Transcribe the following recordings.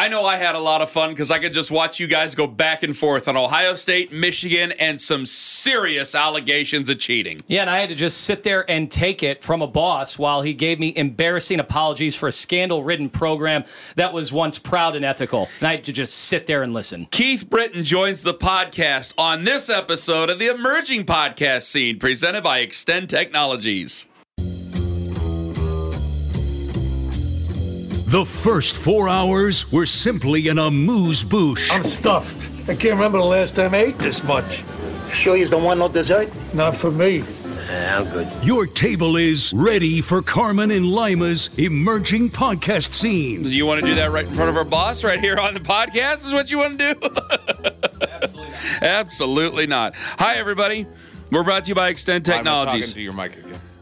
I know I had a lot of fun because I could just watch you guys go back and forth on Ohio State, Michigan, and some serious allegations of cheating. Yeah, and I had to just sit there and take it from a boss while he gave me embarrassing apologies for a scandal ridden program that was once proud and ethical. And I had to just sit there and listen. Keith Britton joins the podcast on this episode of the Emerging Podcast Scene presented by Extend Technologies. The first four hours were simply an amuse bouche. I'm stuffed. I can't remember the last time I ate this much. Sure you don't want no dessert? Not for me. I'm good. Your table is ready for Carman and Lima's emerging podcast scene. You want to do that right in front of our boss right here on the podcast? Is what you want to do? Absolutely not. Absolutely not. Hi, everybody. We're brought to you by Extend I'm talking Technologies.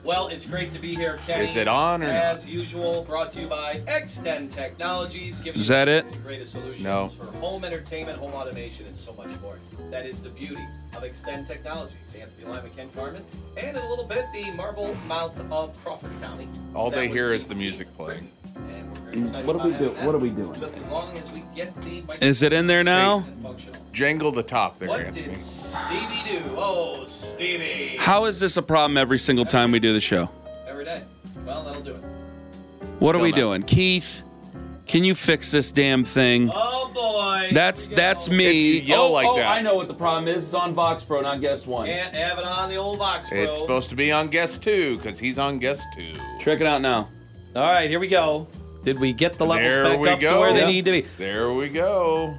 To your mic again. Well, it's great to be here, Kenny. Is it on or not? As usual, brought to you by Extend Technologies. Giving Is you that the greatest solutions No. for home entertainment, home automation, and so much more. That is the beauty of Extend Technologies. Anthony Lima, Ken Carman, and in a little bit, the marble mouth of Crawford County. All That they hear is the music playing. And we're very excited What are we about do- having what are we doing? Just as long as we get the Is it in there now? Jangle the top there, What Anthony. did Stevie do? Oh, Stevie. How is this a problem every single time we do the show? Every day. Well, that'll do it. What are Still we not. doing? Keith, can you fix this damn thing? Oh boy. That's Here we go. that's me. If you yell oh, like oh, that. I know what the problem is. It's on Vox Pro, not Guest One. Can't have it on the old box, bro. It's supposed to be on guest two because he's on guest two. Check it out now. All right, here we go. Did we get the levels There back we up to go. where they need to be? There we go.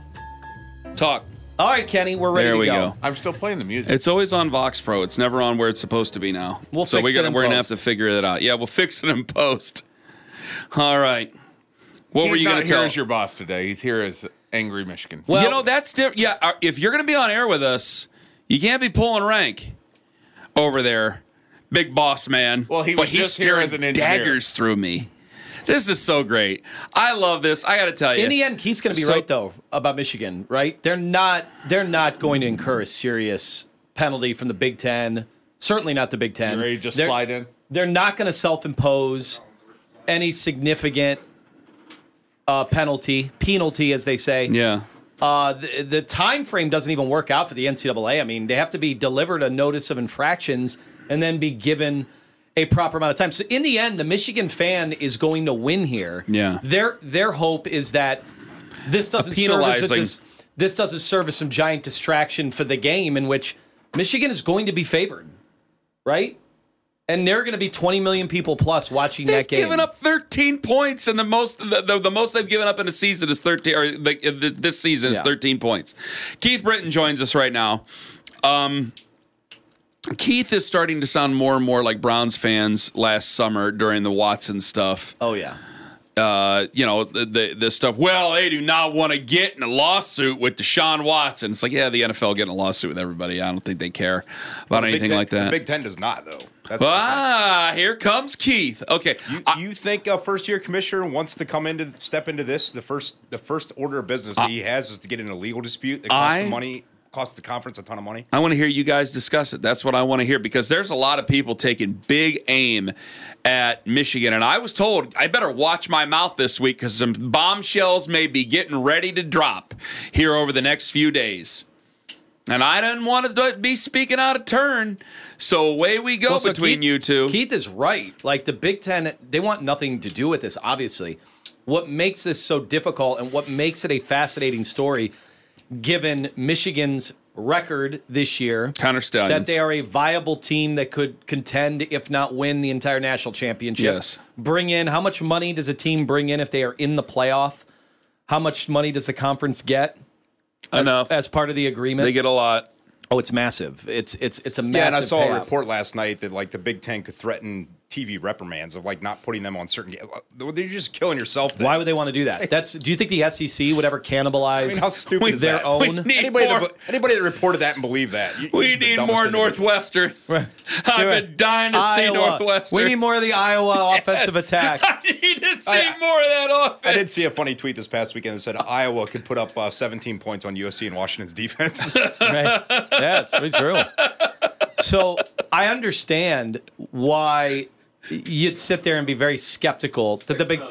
Talk. All right, Kenny, we're ready There to we go. go. I'm still playing the music. It's always on Vox Pro. It's never on where it's supposed to be now. We'll so fix we it gotta, in we're gonna have to figure that out. Yeah, we'll fix it in post. All right. What he's were you gonna tell? as your boss today. He's here as angry Michigan. Well- you know that's different. Yeah, uh, if you're gonna be on air with us, you can't be pulling rank over there, big boss man. Well, he but was he's just here as an engineer. daggers through me. This is so great. I love this. I got to tell you. In the end, Keith's going to be So- right though about Michigan, right? They're not. They're not going to incur a serious penalty from the Big Ten. Certainly not the Big Ten. You ready to just They're- slide in? They're not going to self-impose any significant uh, penalty, penalty, as they say. yeah. Uh, the, the time frame doesn't even work out for the NCAA. I mean, they have to be delivered a notice of infractions and then be given a proper amount of time. So in the end, the Michigan fan is going to win here. Yeah. Their their hope is that this doesn't serve as a this doesn't serve as some giant distraction for the game in which Michigan is going to be favored, right? And there are going to be 20 million people plus watching They've that game. given up 13 points, and the most the, the, the most they've given up in a season is 13. Or the, this season is Yeah. 13 points. Keith Britton joins us right now. Um, Keith is starting to sound more and more like Browns fans last summer during the Watson stuff. Oh yeah. Uh, you know the, the the stuff. Well, they do not want to get in a lawsuit with Deshaun Watson. It's like, yeah, the NFL getting a lawsuit with everybody. I don't think they care about The anything Ten- like that. The Big Ten does not, though. That's ah, here comes Keith. Okay, you, I- you think a first year commissioner wants to come into step into this? The first the first order of business that he has is to get in a legal dispute that costs I- the money, costs the conference a ton of money. I want to hear you guys discuss it. That's what I want to hear because there's a lot of people taking big aim at Michigan. And I was told I better watch my mouth this week because some bombshells may be getting ready to drop here over the next few days. And I didn't want to be speaking out of turn. So away we go Well, so between Keith- you two. Keith is right. Like the Big Ten, they want nothing to do with this, obviously. What makes this so difficult and what makes it a fascinating story, given Michigan's record this year, Connor Stallions. that they are a viable team that could contend, if not win, the entire national championship. Yes. Bring in how much money does a team bring in if they are in the playoff? How much money does the conference get Enough. as part of the agreement? they get a lot. oh, it's massive. It's it's it's a massive. Yeah, and I saw a report last night that like the Big Ten could threaten TV reprimands of like not putting them on certain. You're just killing yourself. Then. Why would they want to do that? That's. Do you think the SEC would ever cannibalize I mean, how stupid is their that? own? Anybody that, anybody that reported that and believed that, you- We need more individual. Northwestern. Right. I've Right. been dying to see Northwestern. We need more of the Iowa offensive Yes. attack. I need to see I- more of that offense. I did see a funny tweet this past weekend that said Iowa could put up uh, 17 points on USC and Washington's defense. right? Yeah, it's pretty true. So I understand why you'd sit there and be very skeptical that the big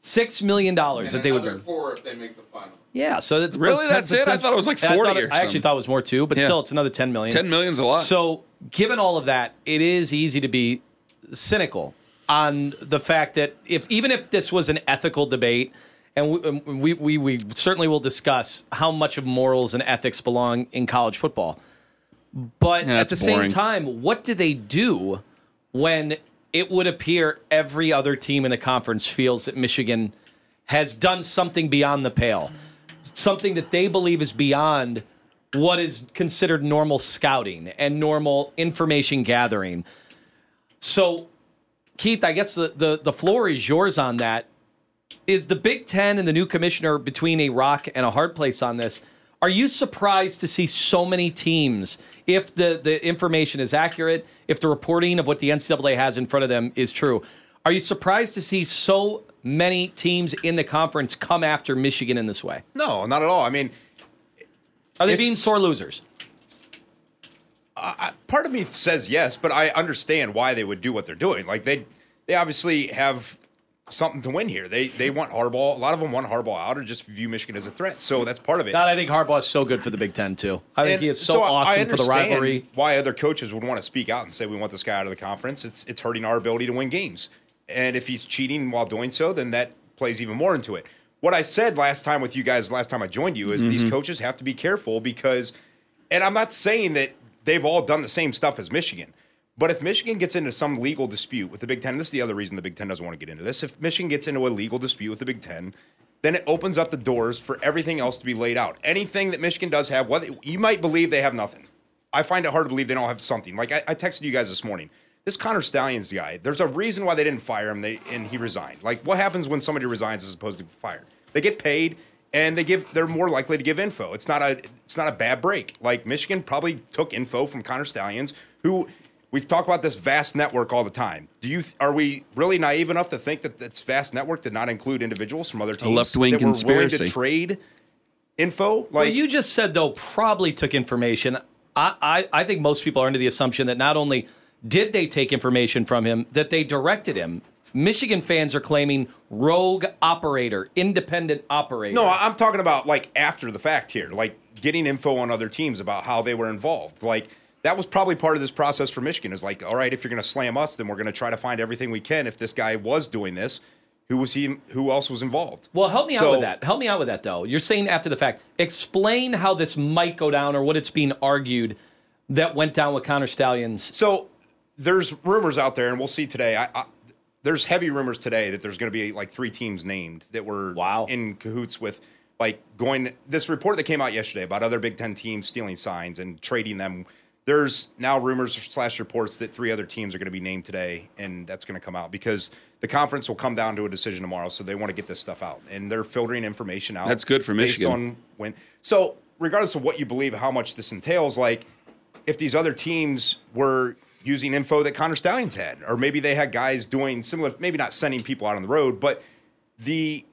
six million dollars that they would bring. four if they make the final. Yeah, so that, Really? That's it? I thought it was like I 40 thought or I actually something. thought it was more too, but Yeah. still, it's another ten million. 10 million's a lot. So, given all of that, it is easy to be cynical on the fact that if even if this was an ethical debate, and we, we, we, we certainly will discuss how much of morals and ethics belong in college football. But Yeah, at the that's same time, what do they do when it would appear every other team in the conference feels that Michigan has done something beyond the pale? Something that they believe is beyond what is considered normal scouting and normal information gathering. So, Keith, I guess the, the, the floor is yours on that. Is the Big Ten and the new commissioner between a rock and a hard place on this? Are you surprised to see so many teams, if the, the information is accurate, if the reporting of what the NCAA has in front of them is true? Are you surprised to see so many teams in the conference come after Michigan in this way? no, not at all. I mean, Are they being sore losers? part of me says yes, but I understand why they would do what they're doing. Like they, they obviously have something to win here. They they want Harbaugh. A lot of them want Harbaugh out or just view Michigan as a threat. So that's part of it. God, I think Harbaugh is so good for the Big Ten too. I think And he is so, I awesome for the rivalry. Why other coaches would want to speak out and say we want this guy out of the conference? It's it's hurting our ability to win games. And if he's cheating while doing so, then that plays even more into it. What I said last time with you guys, last time I joined you, is Mm-hmm. these coaches have to be careful because, and I'm not saying that they've all done the same stuff as Michigan. But if Michigan gets into some legal dispute with the Big Ten, this is the other reason the Big Ten doesn't want to get into this. If Michigan gets into a legal dispute with the Big Ten, then it opens up the doors for everything else to be laid out. Anything that Michigan does have, whether you might believe they have nothing. I find it hard to believe they don't have something. Like I, I texted you guys this morning. This Connor Stallions guy, there's a reason why they didn't fire him. They and he resigned. Like what happens when somebody resigns as opposed to fired? They get paid and they give they're more likely to give info. It's not a it's not a bad break. Like Michigan probably took info from Connor Stallions, who we talk about this vast network all the time. Do you are we really naive enough to think that this vast network did not include individuals from other teams A left-wing that were willing to trade info? Like Well, you just said though probably took information. I, I I think most people are under the assumption that not only did they take information from him, that they directed him. Michigan fans are claiming rogue operator, independent operator. No, I'm talking about like after the fact here, like getting info on other teams about how they were involved. Like that was probably part of this process for Michigan. Is like, all right, if you're going to slam us, then we're going to try to find everything we can. If this guy was doing this, who was he? Who else was involved? Well, help me out with that. Help me out with that, though. You're saying after the fact. Explain how this might go down or what it's being argued that went down with Connor Stallions. So there's rumors out there, and we'll see today. I, I, there's heavy rumors today that there's going to be like three teams named that were Wow. in cahoots with like going. This report that came out yesterday about other Big Ten teams stealing signs and trading them. There's now rumors slash reports that three other teams are going to be named today, and that's going to come out because the conference will come down to a decision tomorrow. So they want to get this stuff out, and they're filtering information out. That's good for based Michigan. on when. So regardless of what you believe, how much this entails, like if these other teams were using info that Connor Stallions had, or maybe they had guys doing similar, maybe not sending people out on the road, but the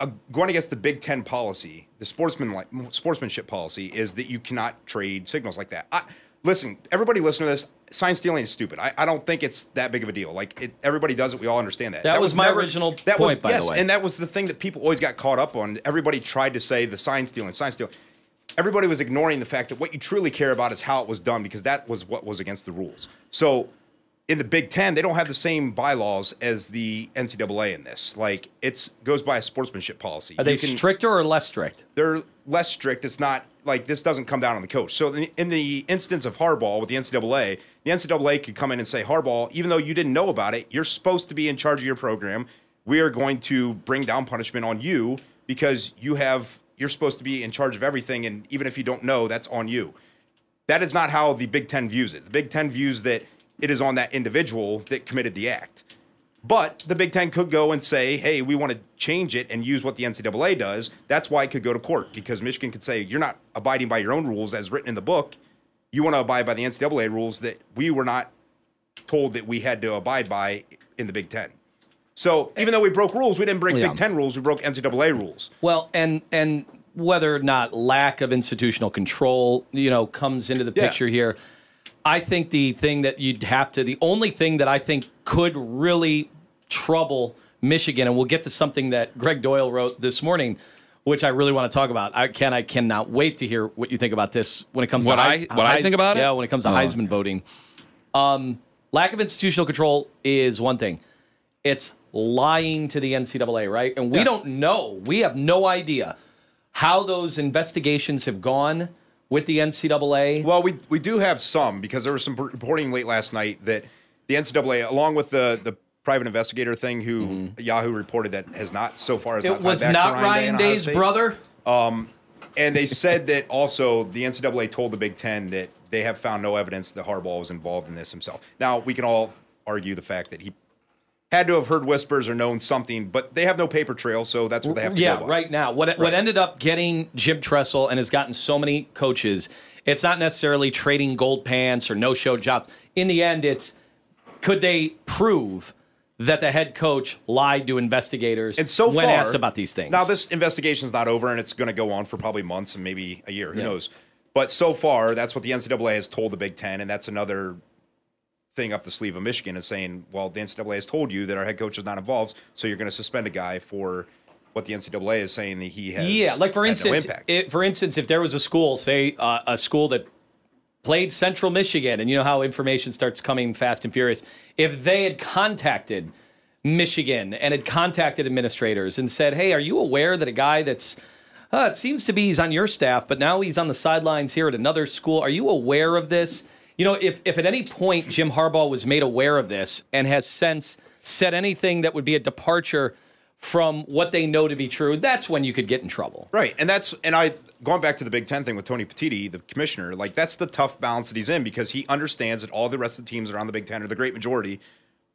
uh, going against the Big Ten policy, the sportsman like sportsmanship policy is that you cannot trade signals like that. I, listen, everybody listen to this. Sign stealing is stupid. I, I don't think it's that big of a deal. Like it, everybody does it. We all understand that. That was my original that point, was, by the yes, way. and that was the thing that people always got caught up on. Everybody tried to say the sign stealing, sign stealing everybody was ignoring the fact that what you truly care about is how it was done because that was what was against the rules. So in the Big Ten, they don't have the same bylaws as the NCAA in this. Like it's goes by a sportsmanship policy. Are they can- stricter or less strict? They're less strict. It's not like this doesn't come down on the coach. So in the instance of Harbaugh with the NCAA, the NCAA could come in and say, Harbaugh, even though you didn't know about it, you're supposed to be in charge of your program. We are going to bring down punishment on you because you have you're supposed to be in charge of everything, and even if you don't know, that's on you. That is not how the Big Ten views it. The Big Ten views that it is on that individual that committed the act. But the Big Ten could go and say, hey, we want to change it and use what the NCAA does. That's why it could go to court because Michigan could say, you're not abiding by your own rules as written in the book. You want to abide by the NCAA rules that we were not told that we had to abide by in the Big Ten. So even though we broke rules, we didn't break Yeah. Big Ten rules, we broke NCAA rules. Well, and and whether or not lack of institutional control, you know, comes into the Yeah. picture here. I think the thing that you'd have to, the only thing that I think could really trouble Michigan, and we'll get to something that Gregg Doyel wrote this morning, which I really want to talk about. I can, I cannot wait to hear what you think about this when it comes What to I- what I think about it? Yeah, when it comes to Oh. Heisman voting. Um, lack of institutional control is one thing. It's lying to the NCAA, right? And we don't know. We have no idea how those investigations have gone with the NCAA. Well, we we do have some because there was some reporting late last night that the NCAA, along with the the private investigator thing, who Yahoo reported that has not so far as Mm-hmm. it not tied was back to not Ryan, Ryan and Ohio Day's State. brother. And they said that also the NCAA told the Big Ten that they have found no evidence that Harbaugh was involved in this himself. Now we can all argue the fact that he had to have heard whispers or known something, but they have no paper trail, so that's what they have to yeah, go by. right now. What what ended up getting Jim Tressel and has gotten so many coaches, it's not necessarily trading gold pants or no show jobs. In the end, it's could they prove that the head coach lied to investigators And so when far, asked about these things? Now this investigation's not over, and it's going to go on for probably months and maybe a year. Who Yeah. knows? But so far, that's what the NCAA has told the Big Ten, and that's another thing up the sleeve of Michigan is saying, well, the NCAA has told you that our head coach is not involved, so you're going to suspend a guy for what the NCAA is saying that he has. Yeah, like for had no instance, it, for instance, if there was a school, say uh, a school that played Central Michigan, and you know how information starts coming fast and furious, if they had contacted Michigan and had contacted administrators and said, "Hey, are you aware that a guy that's uh, it seems to be he's on your staff, but now he's on the sidelines here at another school. Are you aware of this?" You know, if if at any point Jim Harbaugh was made aware of this and has since said anything that would be a departure from what they know to be true, that's when you could get in trouble. Right, and that's and I going back to the Big Ten thing with Tony Petitti, the commissioner. Like that's the tough balance that he's in because he understands that all the rest of the teams around the Big Ten, or the great majority,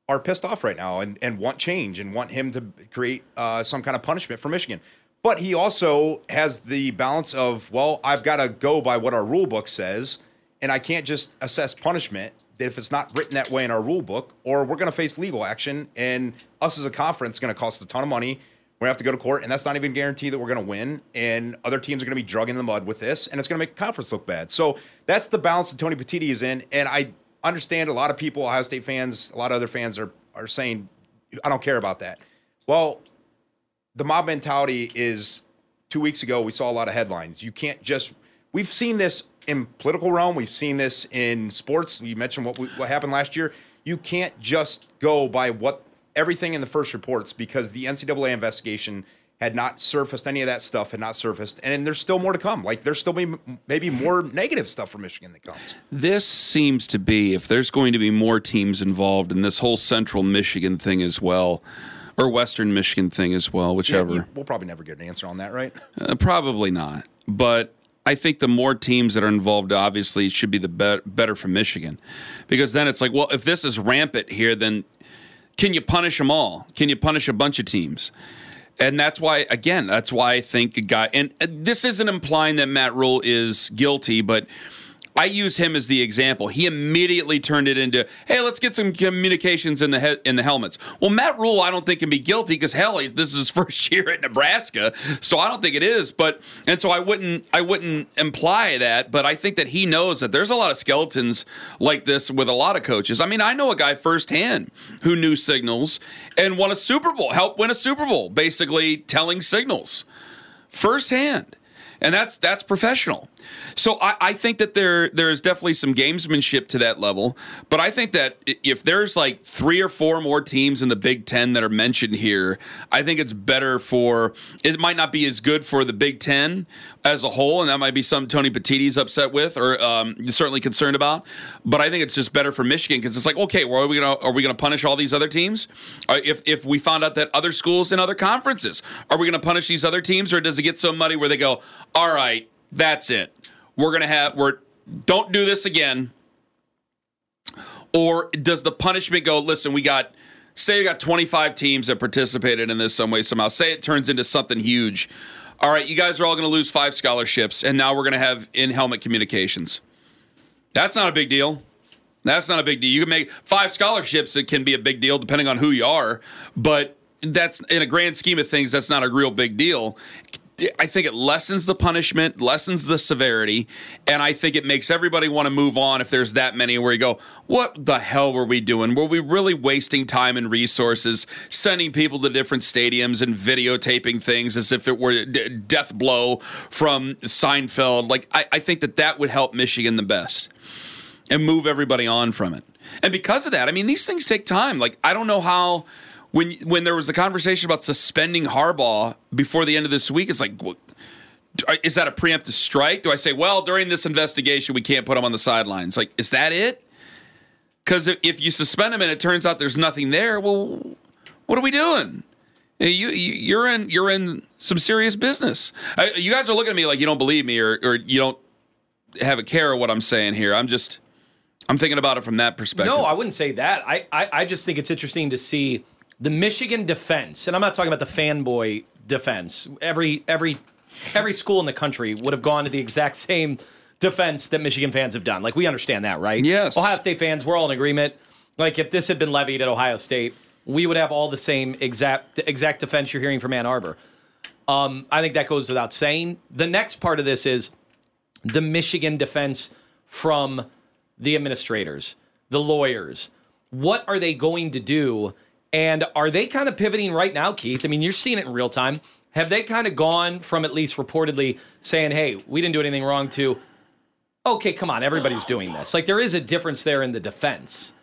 are pissed off right now and, and want change and want him to create uh, some kind of punishment for Michigan. But he also has the balance of well, I've got to go by what our rule book says, and I can't just assess punishment if it's not written that way in our rule book, or we're going to face legal action, and us as a conference is going to cost a ton of money. We're gonna have to go to court, and that's not even guaranteed that we're gonna win. And other teams are gonna be drugging the mud with this, and it's gonna make the conference look bad. So that's the balance that Tony Petitti is in. And I understand a lot of people, Ohio State fans, a lot of other fans are are saying, I don't care about that. Well, the mob mentality is two weeks ago we saw a lot of headlines. You can't just we've seen this in political realm, we've seen this in sports. You mentioned what we, what happened last year. You can't just go by what everything in the first reports because the NCAA investigation had not surfaced any of that stuff had not surfaced and there's still more to come like there's still be maybe more negative stuff from michigan that comes This seems to be, if there's going to be more teams involved in this whole Central Michigan thing as well, or Western Michigan thing as well, whichever. Yeah, you- we'll probably never get an answer on that right Uh, probably not. But I think the more teams that are involved, obviously, should be the bet- better for Michigan. Because then it's like, well, if this is rampant here, then can you punish them all? Can you punish a bunch of teams? And that's why, again, that's why I think a guy, and this isn't implying that Matt Rhule is guilty, but I use him as the example. He immediately turned it into, "Hey, let's get some communications in the he- in the helmets." Well, Matt Rhule, I don't think can be guilty because hell, he- this is his first year at Nebraska, so I don't think it is. But and so I wouldn't I wouldn't imply that, but I think that he knows that there's a lot of skeletons like this with a lot of coaches. I mean, I know a guy firsthand who knew signals and won a Super Bowl, helped win a Super Bowl, basically telling signals firsthand, and that's that's professional. So I, I think that there there is definitely some gamesmanship to that level, but I think that if there's like three or four more teams in the Big Ten that are mentioned here, I think it's better for. It might not be as good for the Big Ten as a whole, and that might be something Tony Petitti's upset with or um, certainly concerned about. But I think it's just better for Michigan because it's like, okay, well, are we gonna are we gonna punish all these other teams? Uh, if if we found out that other schools in other conferences, are we gonna punish these other teams, or does it get so muddy where they go, all right, that's it. We're gonna have we're don't do this again. Or does the punishment go listen we got say you got 25 teams that participated in this some way somehow. Say it turns into something huge. All right you guys are all going to lose five scholarships and now we're going to have in-helmet communications. That's not a big deal. That's not a big deal. You can make five scholarships it can be a big deal depending on who you are but that's in a grand scheme of things that's not a real big deal I think it lessens the punishment, lessens the severity, and I think it makes everybody want to move on if there's that many where you go, what the hell were we doing? Were we really wasting time and resources sending people to different stadiums and videotaping things as if it were d- death blow from Seinfeld? Like, I, I think that that would help Michigan the best and move everybody on from it. And because of that, I mean, these things take time. Like, I don't know how when when there was a conversation about suspending Harbaugh before the end of this week, it's like, what, uh, is that a preemptive strike? Do I say, well, during this investigation, we can't put him on the sidelines? Like, is that it? Because if, if you suspend him and it turns out there's nothing there, well, what are we doing? Uh, you, you you're in you're in some serious business. I, you guys are looking at me like you don't believe me or or you don't have a care of what I'm saying here. I'm just I'm thinking about it from that perspective. No, I wouldn't say that. I, I, I just think it's interesting to see the Michigan defense, and I'm not talking about the fanboy defense. Every every every school in the country would have gone to the exact same defense that Michigan fans have done. Like we understand that, right? Yes. Ohio State fans, we're all in agreement. Like if this had been levied at Ohio State, we would have all the same exact exact defense you're hearing from Ann Arbor. Um, I think that goes without saying. The next part of this is the Michigan defense from the administrators, the lawyers. What are they going to do? And are they kind of pivoting right now, Keith? I mean, you're seeing it in real time. Have they kind of gone from at least reportedly saying, hey, we didn't do anything wrong to, okay, come on, everybody's doing this? Like, there is a difference there in the defense.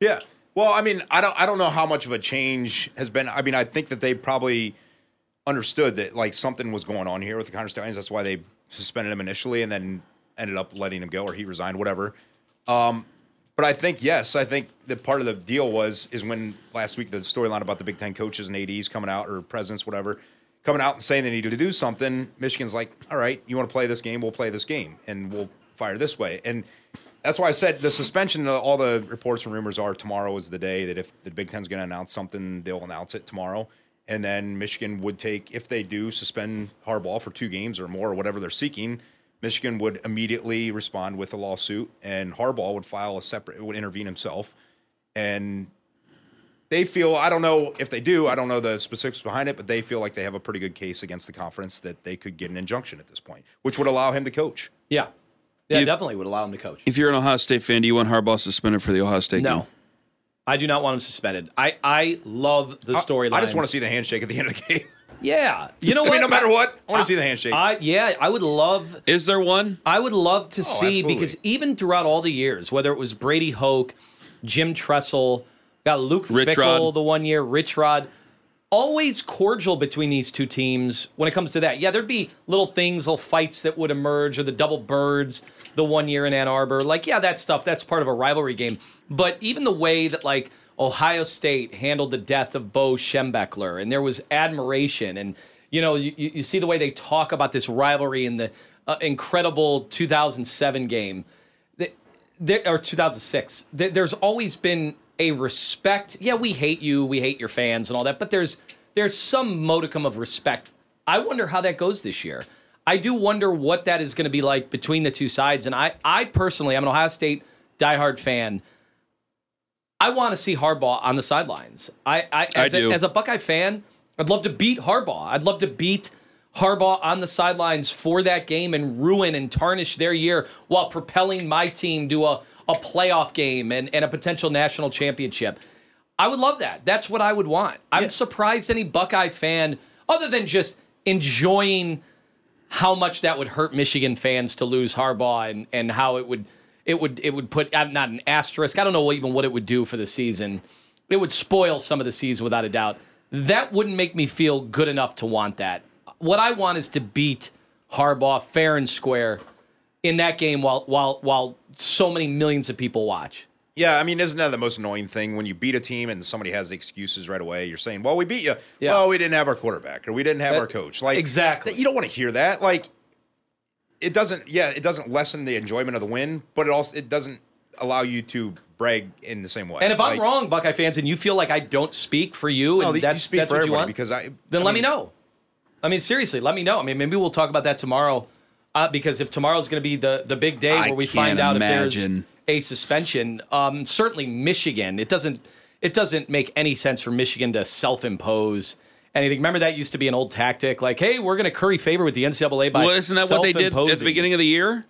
Yeah. Well, I mean, I don't I don't know how much of a change has been. I mean, I think that they probably understood that like something was going on here with the Connor Stallions. That's why they suspended him initially and then ended up letting him go or he resigned, whatever. Um, but I think yes, I think that part of the deal was is when last week the storyline about the Big Ten coaches and ads coming out or presidents, whatever, coming out and saying they needed to do something. Michigan's like, all right, you want to play this game, we'll play this game, and we'll fire this way. And that's why I said the suspension. All the reports and rumors are tomorrow is the day that if the Big Ten's going to announce something, they'll announce it tomorrow. And then Michigan would take, if they do suspend Harbaugh for two games or more, or whatever they're seeking, Michigan would immediately respond with a lawsuit, and Harbaugh would file a separate, would intervene himself. And they feel, I don't know if they do, I don't know the specifics behind it, but they feel like they have a pretty good case against the conference that they could get an injunction at this point, which would allow him to coach. Yeah. Yeah, If- definitely would allow him to coach. If you're an Ohio State fan, do you want Harbaugh suspended for the Ohio State game? No. I do not want him suspended. I, I love the storyline. I just want to see the handshake at the end of the game. Yeah. You know I what? mean, no matter what, I want to see the handshake. I, yeah, I would love Is there one? I would love to oh, see Oh, absolutely. because even throughout all the years, whether it was Brady Hoke, Jim Tressel, got Luke Rich Fickell Rod. the one year, Rich Rod, always cordial between these two teams when it comes to that. Yeah, there'd be little things, little fights that would emerge, or the double birds the one year in Ann Arbor. Like, yeah, that stuff, that's part of a rivalry game. But even the way that, like, Ohio State handled the death of Bo Schembechler, and there was admiration, and, you know, you, you see the way they talk about this rivalry in the uh, incredible 2007 game. There, or 2006 th- there's always been a respect. Yeah we hate you we hate your fans and all that but there's there's some modicum of respect. I wonder how that goes this year. I do wonder what that is going to be like between the two sides and i i personally i'm an ohio state diehard fan i want to see harbaugh on the sidelines i i as, I do. A, as a buckeye fan i'd love to beat harbaugh i'd love to beat Harbaugh on the sidelines for that game and ruin and tarnish their year while propelling my team to a, a playoff game and, and a potential national championship. I would love that. That's what I would want. I'm surprised any Buckeye fan, other than just enjoying how much that would hurt Michigan fans to lose Harbaugh and, and how it would it would it would put not an asterisk. I don't know even what it would do for the season. It would spoil some of the season without a doubt. That wouldn't make me feel good enough to want that. What I want is to beat Harbaugh fair and square in that game while while while so many millions of people watch. Yeah, I mean, isn't that the most annoying thing when you beat a team and somebody has the excuses right away? You're saying, "Well, we beat you. Yeah. Well, we didn't have our quarterback, or we didn't have That- our coach." Like Exactly. you don't want to hear that. Like it doesn't. Yeah, it doesn't lessen the enjoyment of the win, but it also it doesn't allow you to brag in the same way. And if I'm wrong, Buckeye fans, and you feel like I don't speak for you, no, and you that's, speak that's for what you want, because I then I let me know. I mean, seriously, let me know. I mean, maybe we'll talk about that tomorrow. Uh, because if tomorrow's going to be the the big day I where we find out imagine. if there's a suspension, um, certainly Michigan. It doesn't it doesn't make any sense for Michigan to self-impose anything. Remember that used to be an old tactic, like, hey, we're going to curry favor with the NCAA by Well, isn't that what they did at the beginning of the year?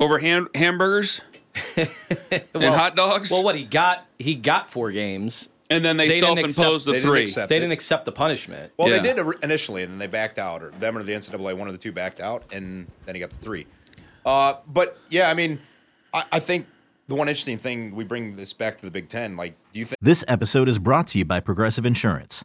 Over ham- hamburgers and hot dogs? Well, what he got, he got four games. and then they, they didn't self-imposed They the didn't three. They it. didn't accept the punishment. Well, Yeah. they did initially, and then they backed out, or them or the NCAA, one of the two backed out, and then he got the three. Uh, but yeah, I mean, I, I think the one interesting thing we bring this back to the Big Ten. Like, do you think? This episode is brought to you by Progressive Insurance.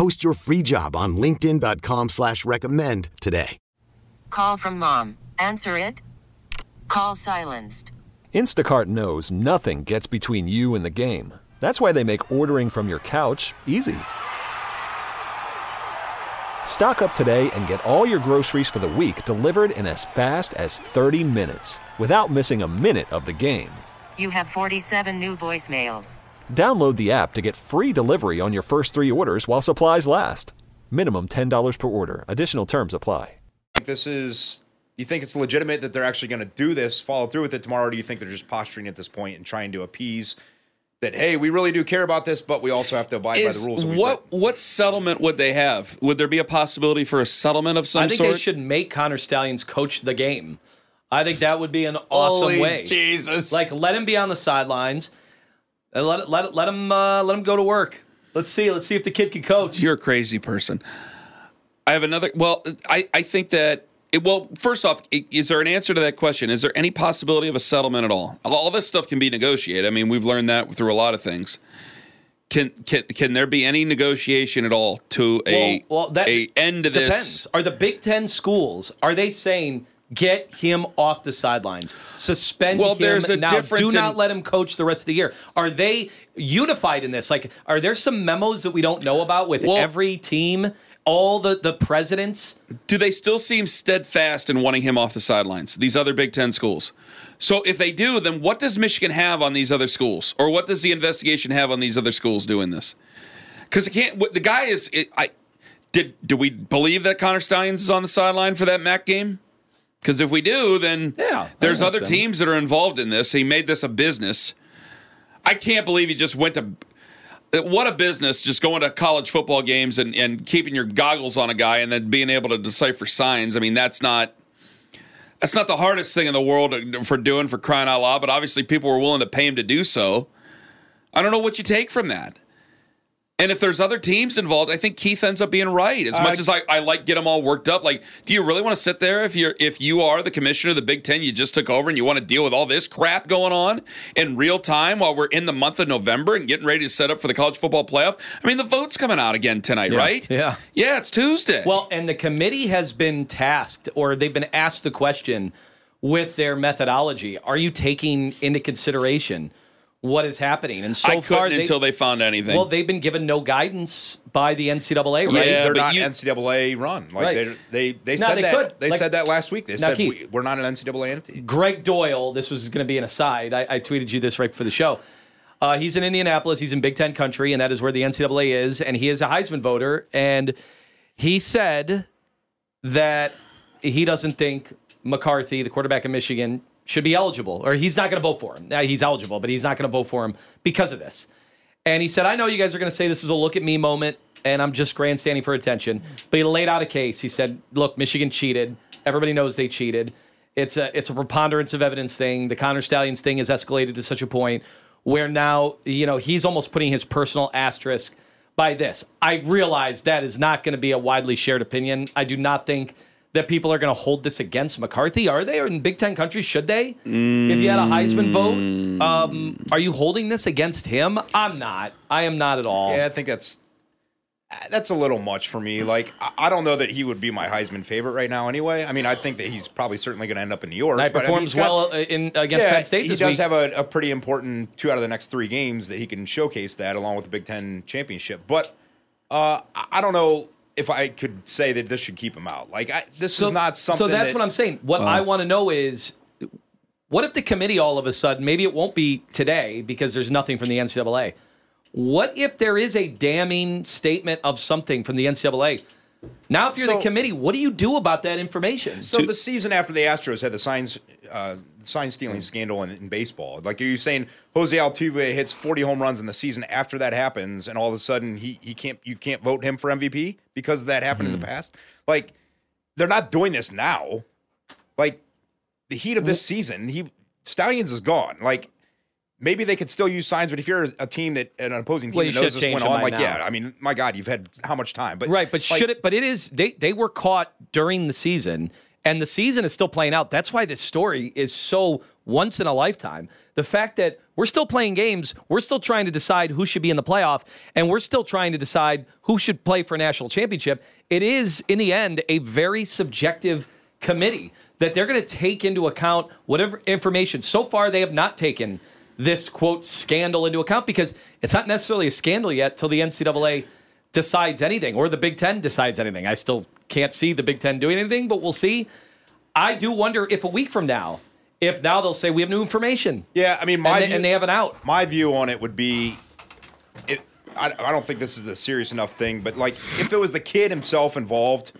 Post your free job on linkedin.com slash recommend today. Call from mom. Answer it. Call silenced. Instacart knows nothing gets between you and the game. That's why they make ordering from your couch easy. Stock up today and get all your groceries for the week delivered in as fast as 30 minutes without missing a minute of the game. You have 47 new voicemails. Download the app to get free delivery on your first three orders while supplies last. Minimum $10 per order. Additional terms apply. think this is you think it's legitimate that they're actually going to do this follow through with it tomorrow or do you think they're just posturing at this point and trying to appease that hey we really do care about this but we also have to abide by the rules what written." what settlement would they have? Would there be a possibility for a settlement of some sort? I think sort? they should make Connor Stallions coach the game. I think that would be an awesome Holy way. Jesus! Like let him be on the sidelines. And let let let him uh, let him go to work. Let's see. Let's see if the kid can coach. You're a crazy person. I have another. Well, I, I think that. It, well, first off, is there an answer to that question? Is there any possibility of a settlement at all? All this stuff can be negotiated. I mean, we've learned that through a lot of things. Can can, can there be any negotiation at all to a well, well, that a end to depends. this? Are the Big Ten schools are they saying get him off the sidelines, suspend Well, him there's a now, difference do not in- let him coach the rest of the year? Are they unified in this? Like, are there some memos that we don't know about with Well- every team? All the, the presidents, do they still seem steadfast in wanting him off the sidelines? These other Big Ten schools. So if they do, then what does Michigan have on these other schools, or what does the investigation have on these other schools doing this? Because it can't. The guy is. It, I did. Do we believe that Connor Steins is on the sideline for that MAC game? Because if we do, then Yeah, there's other so. teams that are involved in this. He made this a business. I can't believe he just went to. What a business! Just going to college football games and, and keeping your goggles on a guy and then being able to decipher signs. I mean, that's not that's not the hardest thing in the world for doing for crying out loud. But obviously, people were willing to pay him to do so. I don't know what you take from that. And if there's other teams involved, I think Keith ends up being right. As much Uh, as I, I like get them all worked up, like, do you really want to sit there if you're if you are the commissioner of the Big Ten, you just took over and you want to deal with all this crap going on in real time while we're in the month of November and getting ready to set up for the college football playoff? I mean, the vote's coming out again tonight, Yeah. right? Yeah. Yeah, it's Tuesday. Well, and the committee has been tasked, or they've been asked the question with their methodology? Are you taking into consideration what is happening? And so I far, couldn't until they found anything. Well, they've been given no guidance by the NCAA, right? Yeah, they're not you- NCAA run. Like Right. they they they No, said they that could. they Like- said that last week. They said Keith- we, we're not an NCAA entity. Gregg Doyel, this was going to be an aside. I, I tweeted you this right before the show. Uh, he's in Indianapolis. He's in Big Ten country, and that is where the NCAA is. And he is a Heisman voter. And he said that he doesn't think McCarthy, the quarterback of Michigan, should be eligible, or he's not going to vote for him. He's eligible, but he's not going to vote for him because of this. And he said, I know you guys are going to say this is a look at me moment, and I'm just grandstanding for attention. But he laid out a case. He said, look, Michigan cheated. Everybody knows they cheated. It's a it's a preponderance of evidence thing. The Connor Stallions thing has escalated to such a point where now, you know, he's almost putting his personal asterisk by this. I realize that is not going to be a widely shared opinion. I do not think that people are going to hold this against McCarthy. Are they? Or in Big Ten countries, should they? If you had a Heisman vote, um, are you holding this against him? I'm not. I am not at all. Yeah, I think that's that's a little much for me. Like I, don't know that he would be my Heisman favorite right now. Anyway, I mean, I think that he's probably certainly going to end up in New York. I but, I mean, performs got- well uh, in against yeah, Penn State he does week. have a, a pretty important two out of the next three games that he can showcase that along with the Big Ten championship. But uh, I don't know if I could say that this should keep him out. Like I, this is not something. So that's that- what I'm saying. What I want to know is, what if the committee all of a sudden, maybe it won't be today because there's nothing from the NCAA. What if there is a damning statement of something from the NCAA? Now, if you're So- the committee, what do you do about that information? So the season after the Astros had the signs uh, sign stealing mm. scandal in, in baseball, like are you saying Jose Altuve hits 40 home runs in the season after that happens, and all of a sudden he he can't you can't vote him for MVP because that happened in the mm. past? Like they're not doing this now. Like the heat of this season, he Stallions is gone. Like maybe they could still use signs, but if you're a team that an opposing team Well, that knows this went on, like now. yeah, I mean, my God, you've had how much time? But right, but like, should it? But it is they they were caught during the season, and the season is still playing out. That's why this story is so once in a lifetime. The fact that we're still playing games, we're still trying to decide who should be in the playoff, and we're still trying to decide who should play for a national championship. It is in the end a very subjective committee that they're going to take into account whatever information. So far, they have not taken this quote scandal into account because it's not necessarily a scandal yet till the NCAA decides anything or the Big Ten decides anything. I still can't see the Big Ten doing anything, but we'll see. I do wonder if a week from now, if now they'll say we have new information. Yeah, I mean, my and, they, view- and they have an out. My view on it would be, it. I, I don't think this is a serious enough thing, but like if it was the kid himself involved,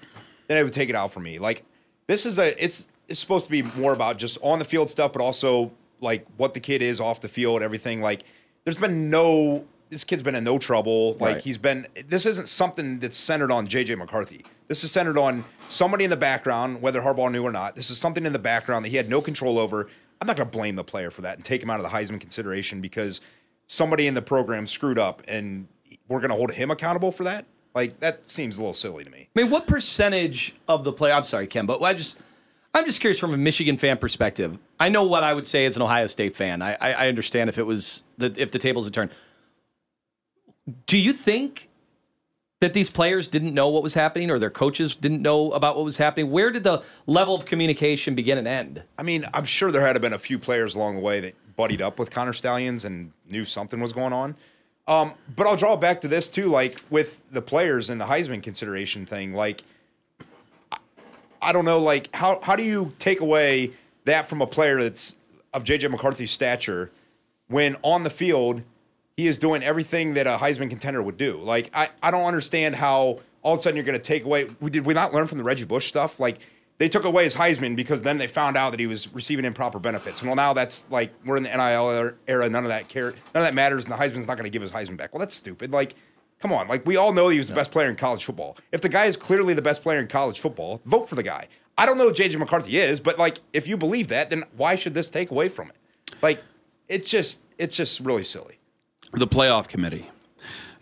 then it would take it out for me. Like this is a it's it's supposed to be more about just on the field stuff, but also like what the kid is off the field, everything. Like there's been no this kid's been in no trouble. Like Right. he's been. This isn't something that's centered on JJ McCarthy. This is centered on somebody in the background, whether Harbaugh knew or not. This is something in the background that he had no control over. I'm not going to blame the player for that and take him out of the Heisman consideration because somebody in the program screwed up and we're going to hold him accountable for that. Like that seems a little silly to me. I mean, what percentage of the play? I'm sorry, Ken, but I just, I'm just curious from a Michigan fan perspective. I know what I would say as an Ohio State fan. I, I, I understand if it was the if the tables had turned. Do you think that these players didn't know what was happening, or their coaches didn't know about what was happening? Where did the level of communication begin and end? I mean, I'm sure there had been a few players along the way that buddied up with Connor Stallions and knew something was going on. Um, but I'll draw back to this too, like with the players and the Heisman consideration thing. Like, I- don't know, like how how do you take away that from a player that's of JJ McCarthy's stature when on the field he is doing everything that a Heisman contender would do? Like, I I don't understand how all of a sudden you're going to take away. We, did we not learn from the Reggie Bush stuff? Like. They took away his Heisman because then they found out that he was receiving improper benefits. Well, now that's like we're in the NIL er, era. None of that care, none of that matters, and the Heisman's not going to give his Heisman back. Well, that's stupid. Like, come on. Like we all know he was the best player in college football. If the guy is clearly the best player in college football, vote for the guy. I don't know who JJ McCarthy is, but like if you believe that, then why should this take away from it? Like, it's just it's just really silly. The playoff committee.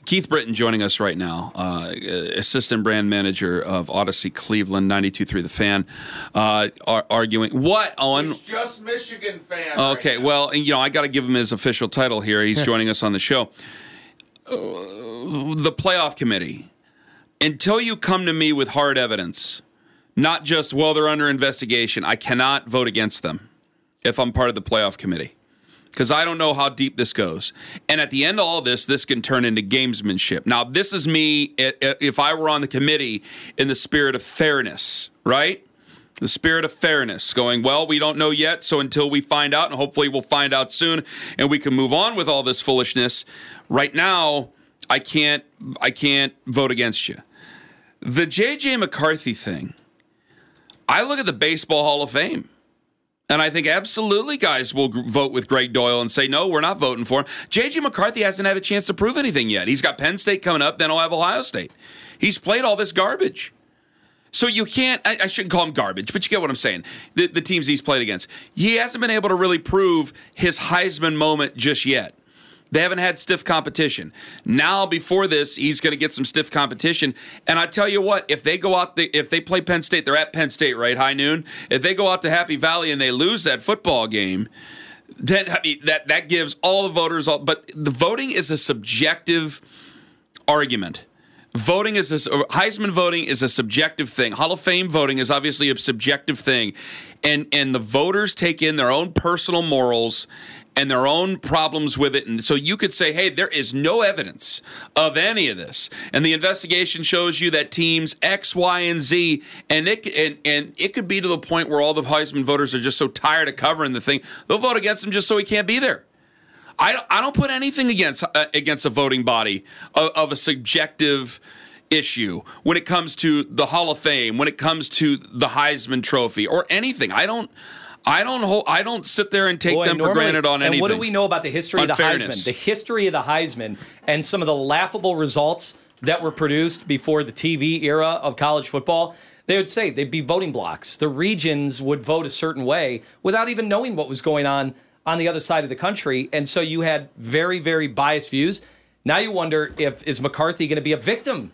Keith Britton joining us right now, uh, assistant brand manager of Audacy Cleveland, 92.3 The Fan, uh, arguing. What, Owen? Just Michigan fan. Okay, well, you know, I got to give him his official title here. He's joining us on the show. Uh, the playoff committee. Until you come to me with hard evidence, Not just, well, they're under investigation. I cannot vote against them if I'm part of the playoff committee because I don't know how deep this goes. And at the end of all this, this can turn into gamesmanship. Now, this is me if I were on the committee in the spirit of fairness, right? The spirit of fairness, going, well, we don't know yet, so until we find out, and hopefully we'll find out soon, and we can move on with all this foolishness. Right now, I can't I can't vote against you. The JJ McCarthy thing, I look at the Baseball Hall of Fame. And I think absolutely guys will vote with Gregg Doyel and say, no, we're not voting for him. J.J. McCarthy hasn't had a chance to prove anything yet. He's got Penn State coming up, then he'll have Ohio State. He's played all this garbage. So you can't, I, I shouldn't call him garbage, but you get what I'm saying. The, the teams he's played against. He hasn't been able to really prove his Heisman moment just yet. They haven't had stiff competition. Now, before this, he's going to get some stiff competition. And I tell you what, if they go out, the, if they play Penn State, they're at Penn State, right? High noon. If they go out to Happy Valley and they lose that football game, then I mean, that that gives all the voters all. But the voting is a subjective argument. Voting is a Heisman voting is a subjective thing. Hall of Fame voting is obviously a subjective thing, and and the voters take in their own personal morals and their own problems with it. And so you could say, hey, there is no evidence of any of this. And the investigation shows you that teams X, Y, and Z, and it and, and it could be to the point where all the Heisman voters are just so tired of covering the thing, they'll vote against him just so he can't be there. I don't, I don't put anything against uh, against a voting body of, of a subjective issue when it comes to the Hall of Fame, when it comes to the Heisman Trophy, or anything. I don't. I don't hold, I don't sit there and take Boy, them normally, for granted on anything. And what do we know about the history of the Heisman? The history of the Heisman and some of the laughable results that were produced before the TV era of college football. They would say they'd be voting blocks. The regions would vote a certain way without even knowing what was going on on the other side of the country. And so you had very, very biased views. Now you wonder if is McCarthy going to be a victim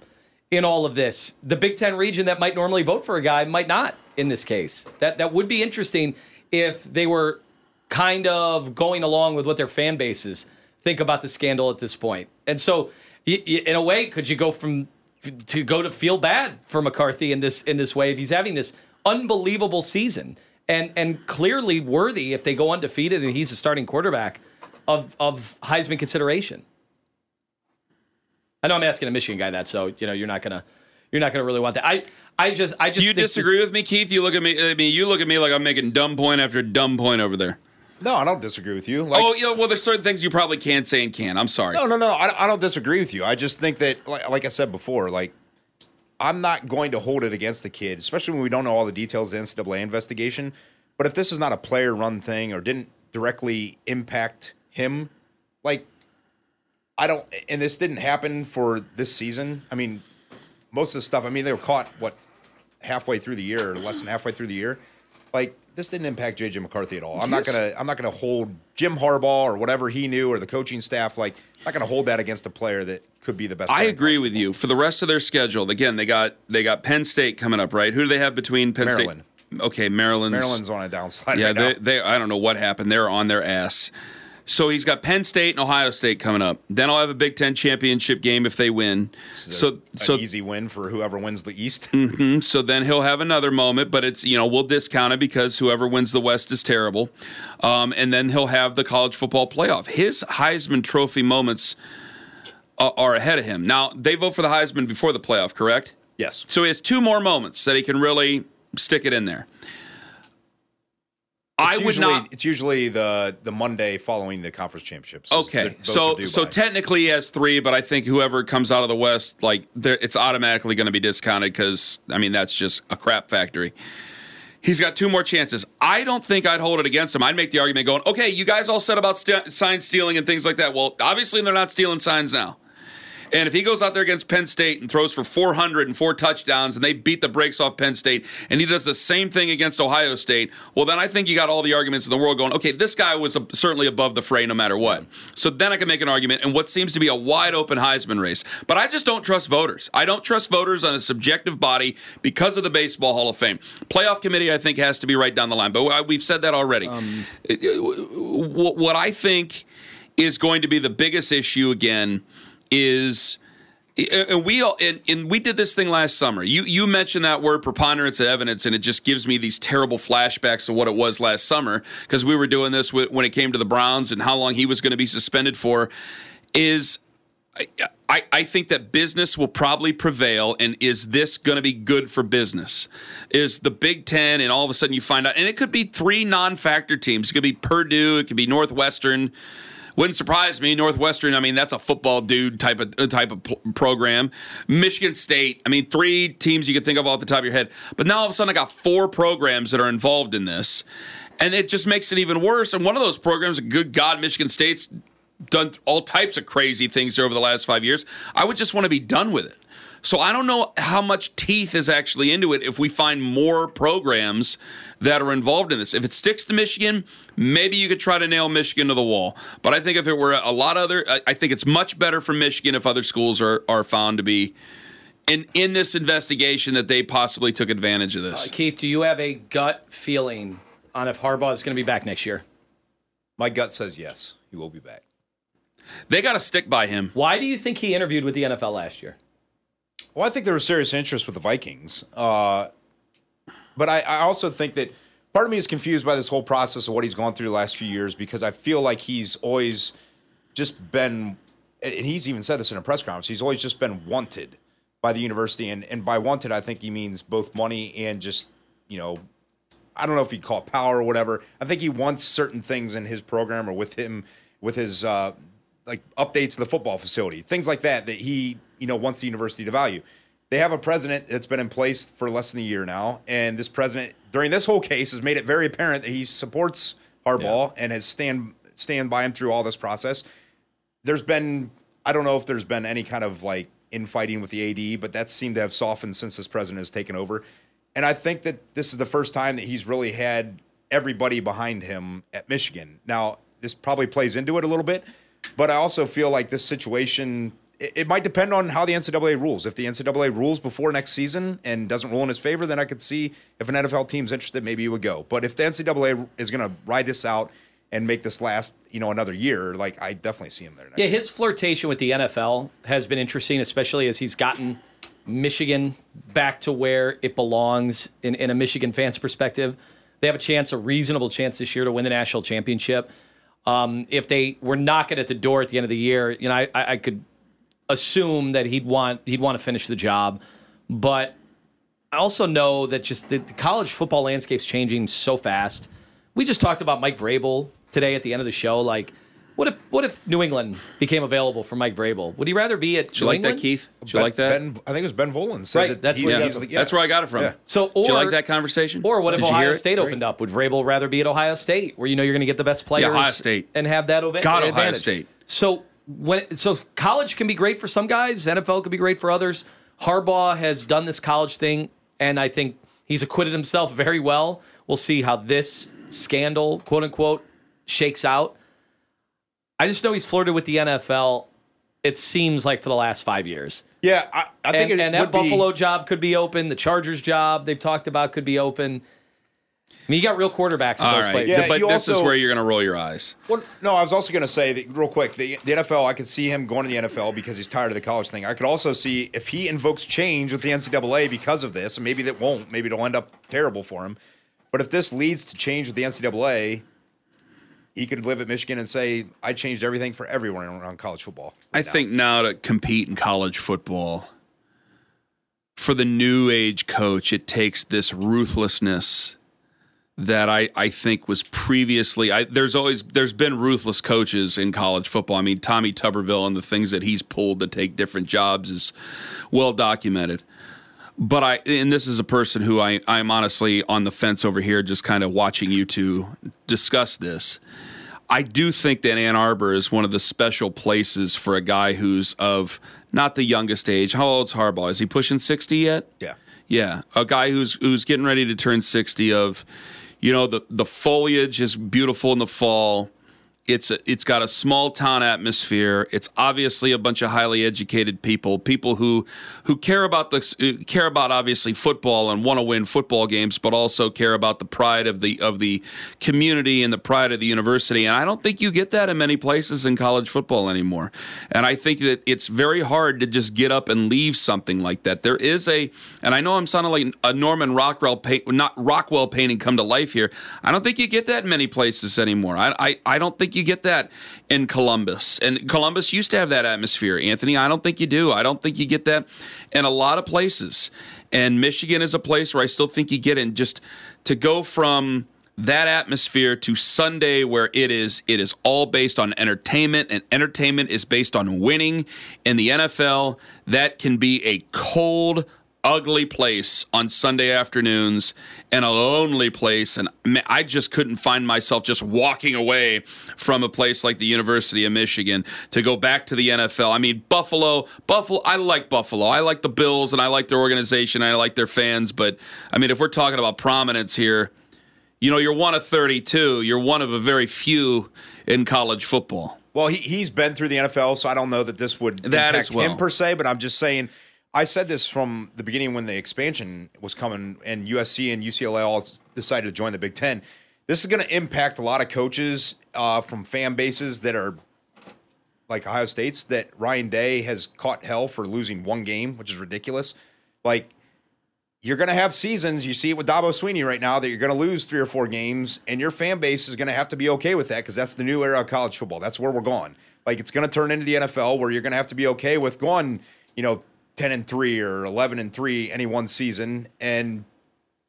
in all of this? The Big Ten region that might normally vote for a guy might not in this case. That that would be interesting if they were kind of going along with what their fan bases think about the scandal at this point. And so, in a way, could you go from to go to feel bad for McCarthy in this in this way if he's having this unbelievable season and and clearly worthy if they go undefeated and he's a starting quarterback of of Heisman consideration. I know I'm asking a Michigan guy that, so you know you're not gonna you're not gonna really want that. I I just, I just. Do you disagree this, with me, Keith? You look at me. I mean, you look at me like I'm making dumb point after dumb point over there. No, I don't disagree with you. Oh, like, oh, yeah. Well, there's certain things you probably can't say and can't. I'm sorry. No, no, no. I, I don't disagree with you. I just think that, like, like I said before, like I'm not going to hold it against the kid, especially when we don't know all the details of the NCAA investigation. But if this is not a player-run thing or didn't directly impact him, like I don't, and this didn't happen for this season. I mean, most of the stuff. I mean, they were caught what halfway through the year, or less than halfway through the year. Like this didn't impact JJ McCarthy at all. I'm yes. not gonna I'm not gonna hold Jim Harbaugh or whatever he knew or the coaching staff like I'm not gonna hold that against a player that could be the best. I agree with you. For the rest of their schedule, again, they got they got Penn State coming up, right? Who do they have between Penn Maryland. State? Okay, Maryland's Maryland's on a downslide. Yeah, right they, they I don't know what happened. They're on their ass. So he's got Penn State and Ohio State coming up. Then I'll have a Big Ten championship game if they win. So, so easy win for whoever wins the East. Mm-hmm, so then he'll have another moment, but it's you know we'll discount it because whoever wins the West is terrible. Um, and then he'll have the college football playoff. His Heisman Trophy moments are, are ahead of him. Now they vote for the Heisman before the playoff, correct? Yes. So he has two more moments that he can really stick it in there. It's I would usually, not. It's usually the the Monday following the conference championships. Okay, so so by. technically he has three, but I think whoever comes out of the West, like it's automatically going to be discounted because I mean that's just a crap factory. He's got two more chances. I don't think I'd hold it against him. I'd make the argument going, okay, you guys all said about st- sign stealing and things like that. Well, obviously they're not stealing signs now. And if he goes out there against Penn State and throws for 400 and four touchdowns and they beat the brakes off Penn State and he does the same thing against Ohio State, well, then I think you got all the arguments in the world going, okay, this guy was a, certainly above the fray no matter what. So then I can make an argument in what seems to be a wide open Heisman race. But I just don't trust voters. I don't trust voters on a subjective body because of the Baseball Hall of Fame. Playoff committee, I think, has to be right down the line. But we've said that already. Um, what I think is going to be the biggest issue again is And we all and, and we did this thing last summer. You you mentioned that word preponderance of evidence, and it just gives me these terrible flashbacks of what it was last summer because we were doing this when it came to the Browns and how long he was going to be suspended for. Is I, I think that business will probably prevail. And is this going to be good for business? Is the Big Ten, and all of a sudden you find out, and it could be three non factor teams. It could be Purdue, it could be Northwestern. Wouldn't surprise me. Northwestern, I mean, that's a football dude type of uh, type of program. Michigan State, I mean, three teams you could think of off the top of your head. But now all of a sudden, I got four programs that are involved in this, and it just makes it even worse. And one of those programs, good God, Michigan State's done all types of crazy things over the last five years. I would just want to be done with it. So I don't know how much teeth is actually into it if we find more programs that are involved in this. If it sticks to Michigan, maybe you could try to nail Michigan to the wall. But I think if it were a lot other, I think it's much better for Michigan if other schools are, are found to be in in this investigation that they possibly took advantage of this. Uh, Keith, do you have a gut feeling on if Harbaugh is going to be back next year? My gut says yes, he will be back. They got to stick by him. Why do you think he interviewed with the NFL last year? Well, I think there was serious interest with the Vikings. Uh, but I, I, also think that part of me is confused by this whole process of what he's gone through the last few years because I feel like he's always just been, and he's even said this in a press conference, he's always just been wanted by the university. And, and by wanted, I think he means both money and just, you know, I don't know if he'd call it power or whatever. I think he wants certain things in his program or with him, with his uh, like updates to the football facility, things like that that he you know wants the university to value. They have a president that's been in place for less than a year now, and this president during this whole case has made it very apparent that he supports Harbaugh yeah. and has stand stand by him through all this process. There's been I don't know if there's been any kind of like infighting with the AD, but that seemed to have softened since this president has taken over. And I think that this is the first time that he's really had everybody behind him at Michigan. Now, this probably plays into it a little bit, but I also feel like this situation it, might depend on how the NCAA rules. If the NCAA rules before next season and doesn't rule in his favor, then I could see if an NFL team's interested, maybe he would go. But if the NCAA is going to ride this out and make this last, you know, another year, like I definitely see him there. Next year. Yeah, his flirtation with the NFL has been interesting, especially as he's gotten Michigan back to where it belongs in, in a Michigan fan's perspective. They have a chance, a reasonable chance this year to win the national championship. Um, if they were knocking at the door at the end of the year, you know, I, I could assume that he'd want he'd want to finish the job, but I also know that just the, the college football landscape's changing so fast. We just talked about Mike Vrabel today at the end of the show. Like, what if what if New England became available for Mike Vrabel? Would he rather be at? Did you New like England? that, Keith? Did you ben, like that? Ben, I think it was Ben Volin said Right, that that's he's, where he he's That's where I got it from. Yeah. So, or Did you like that conversation? Or what if Did you Ohio? State opened up? Would Vrabel rather be at Ohio State, where you know you're going to get the best players? Ohio State. and have that ova- God, Ohio? State. So when so college can be great for some guys, NFL can be great for others. Harbaugh has done this college thing, and I think he's acquitted himself very well. We'll see how this scandal, quote unquote, shakes out. I just know he's flirted with the NFL. It seems like for the last five years. Yeah, I, I think and, it and that would be- Buffalo job could be open. The Chargers job they've talked about could be open. I mean, you got real quarterbacks in All those right, places. Yeah, but you this is where you're going to roll your eyes. Well, no, I was also going to say that real quick. The, the NFL, I could see him going to the NFL because he's tired of the college thing. I could also see if he invokes change with the NCAA because of this, and maybe that won't. Maybe it'll end up terrible for him. But if this leads to change with the NCAA, he could live at Michigan and say, "I changed everything for everyone around college football." I think now to compete in college football, for the new age coach, it takes this ruthlessness that I, I think was previously I, there's always there's been ruthless coaches in college football. I mean Tommy Tuberville and the things that he's pulled to take different jobs is well documented. But I and this is a person who I I'm honestly on the fence over here just kind of watching you two discuss this. I do think that Ann Arbor is one of the special places for a guy who's of not the youngest age. How old's Harbaugh? Is he pushing 60 yet? Yeah. Yeah, a guy who's who's getting ready to turn 60 of you know the the foliage is beautiful in the fall it's a, it's got a small town atmosphere. It's obviously a bunch of highly educated people, people who who care about the uh, care about obviously football and want to win football games, but also care about the pride of the of the community and the pride of the university. And I don't think you get that in many places in college football anymore. And I think that it's very hard to just get up and leave something like that. There is a, and I know I'm sounding like a Norman Rockwell not Rockwell painting come to life here. I don't think you get that in many places anymore. I I, I don't think you get that in Columbus. And Columbus used to have that atmosphere, Anthony. I don't think you do. I don't think you get that in a lot of places. And Michigan is a place where I still think you get in just to go from that atmosphere to Sunday where it is it is all based on entertainment and entertainment is based on winning in the NFL that can be a cold ugly place on Sunday afternoons and a lonely place. And I just couldn't find myself just walking away from a place like the University of Michigan to go back to the NFL. I mean, Buffalo, Buffalo, I like Buffalo. I like the Bills and I like their organization. I like their fans. But I mean, if we're talking about prominence here, you know, you're one of 32. You're one of a very few in college football. Well, he, he's been through the NFL, so I don't know that this would that impact well. him per se, but I'm just saying – I said this from the beginning when the expansion was coming and USC and UCLA all decided to join the Big Ten. This is going to impact a lot of coaches uh, from fan bases that are like Ohio State's that Ryan Day has caught hell for losing one game, which is ridiculous. Like, you're going to have seasons. You see it with Dabo Swinney right now that you're going to lose three or four games, and your fan base is going to have to be okay with that because that's the new era of college football. That's where we're going. Like, it's going to turn into the NFL where you're going to have to be okay with going, you know, 10 and 3 or 11 and 3 any one season and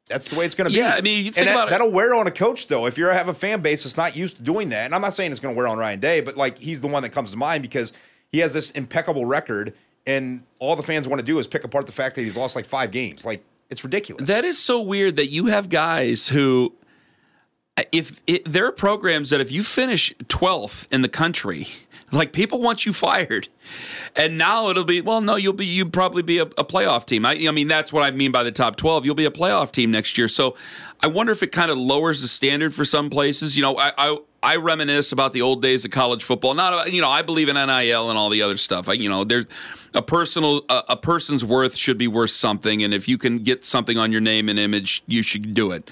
that's the way it's going to be. Yeah, I mean, you think and that, will wear on a coach though. If you have a fan base that's not used to doing that, and I'm not saying it's going to wear on Ryan Day, but like he's the one that comes to mind because he has this impeccable record, and all the fans want to do is pick apart the fact that he's lost like five games. Like it's ridiculous. That is so weird that you have guys who, if it, there are programs that if you finish 12th in the country like people want you fired, and now it'll be well. No, you'll be you probably be a, a playoff team. I, I, mean, that's what I mean by the top twelve. You'll be a playoff team next year. So I wonder if it kind of lowers the standard for some places. You know, I, I I reminisce about the old days of college football. Not uh, you know, I believe in NIL and all the other stuff. I, you know, there's a personal a, a, person's worth should be worth something, and if you can get something on your name and image, you should do it.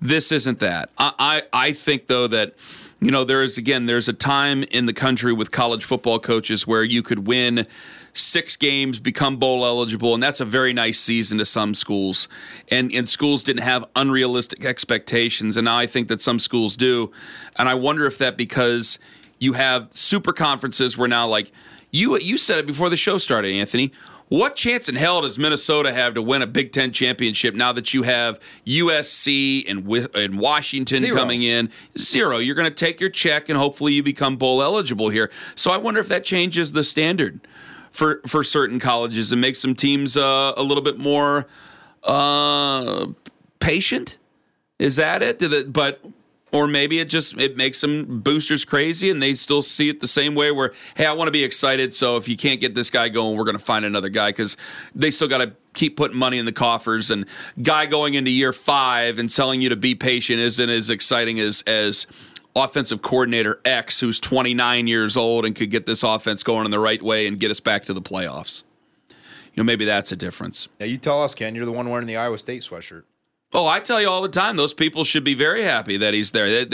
This isn't that. I I, I think though that you know, there is again, there's a time in the country with college football coaches where you could win six games, become bowl eligible, and that's a very nice season to some schools. And and schools didn't have unrealistic expectations, and now I think that some schools do. And I wonder if that because you have super conferences where now like you you said it before the show started, Anthony. What chance in hell does Minnesota have to win a Big Ten championship now that you have USC and, and Washington Zero. coming in? Zero. You're going to take your check and hopefully you become bowl eligible here. So I wonder if that changes the standard for for certain colleges and makes some teams uh, a little bit more uh, patient. Is that it? it? But or maybe it just it makes some boosters crazy and they still see it the same way where hey i want to be excited so if you can't get this guy going we're going to find another guy because they still got to keep putting money in the coffers. And guy going into year five and telling you to be patient isn't as exciting as as offensive coordinator x who's 29 years old and could get this offense going in the right way and get us back to the playoffs. You know maybe that's a difference. Yeah you tell us ken. You're the one wearing the iowa state sweatshirt Oh, I tell you all the time, those people should be very happy that he's there.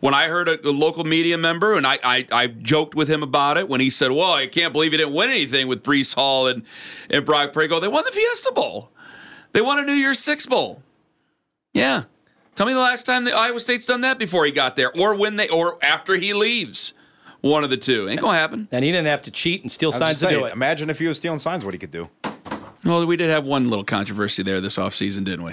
When I heard a local media member, and I, I, I joked with him about it when he said, Well, I can't believe he didn't win anything with Breece Hall and, and Brock Purdy. They won the Fiesta Bowl, they won a New Year's Six Bowl. Yeah. Tell me the last time the Iowa State's done that before he got there, or when they, or after he leaves. One of the two. Ain't gonna happen. And he didn't have to cheat and steal signs to do it. Imagine if he was stealing signs, what he could do. Well, we did have one little controversy there this offseason, didn't we?